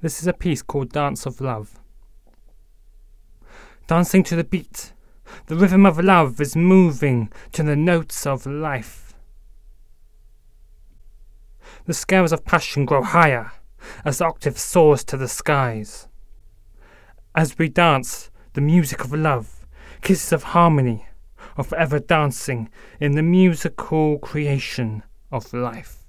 This is a piece called Dance of Love. Dancing to the beat, the rhythm of love is moving to the notes of life. The scales of passion grow higher as the octave soars to the skies. As we dance, the music of love, kisses of harmony, are forever dancing in the musical creation of life.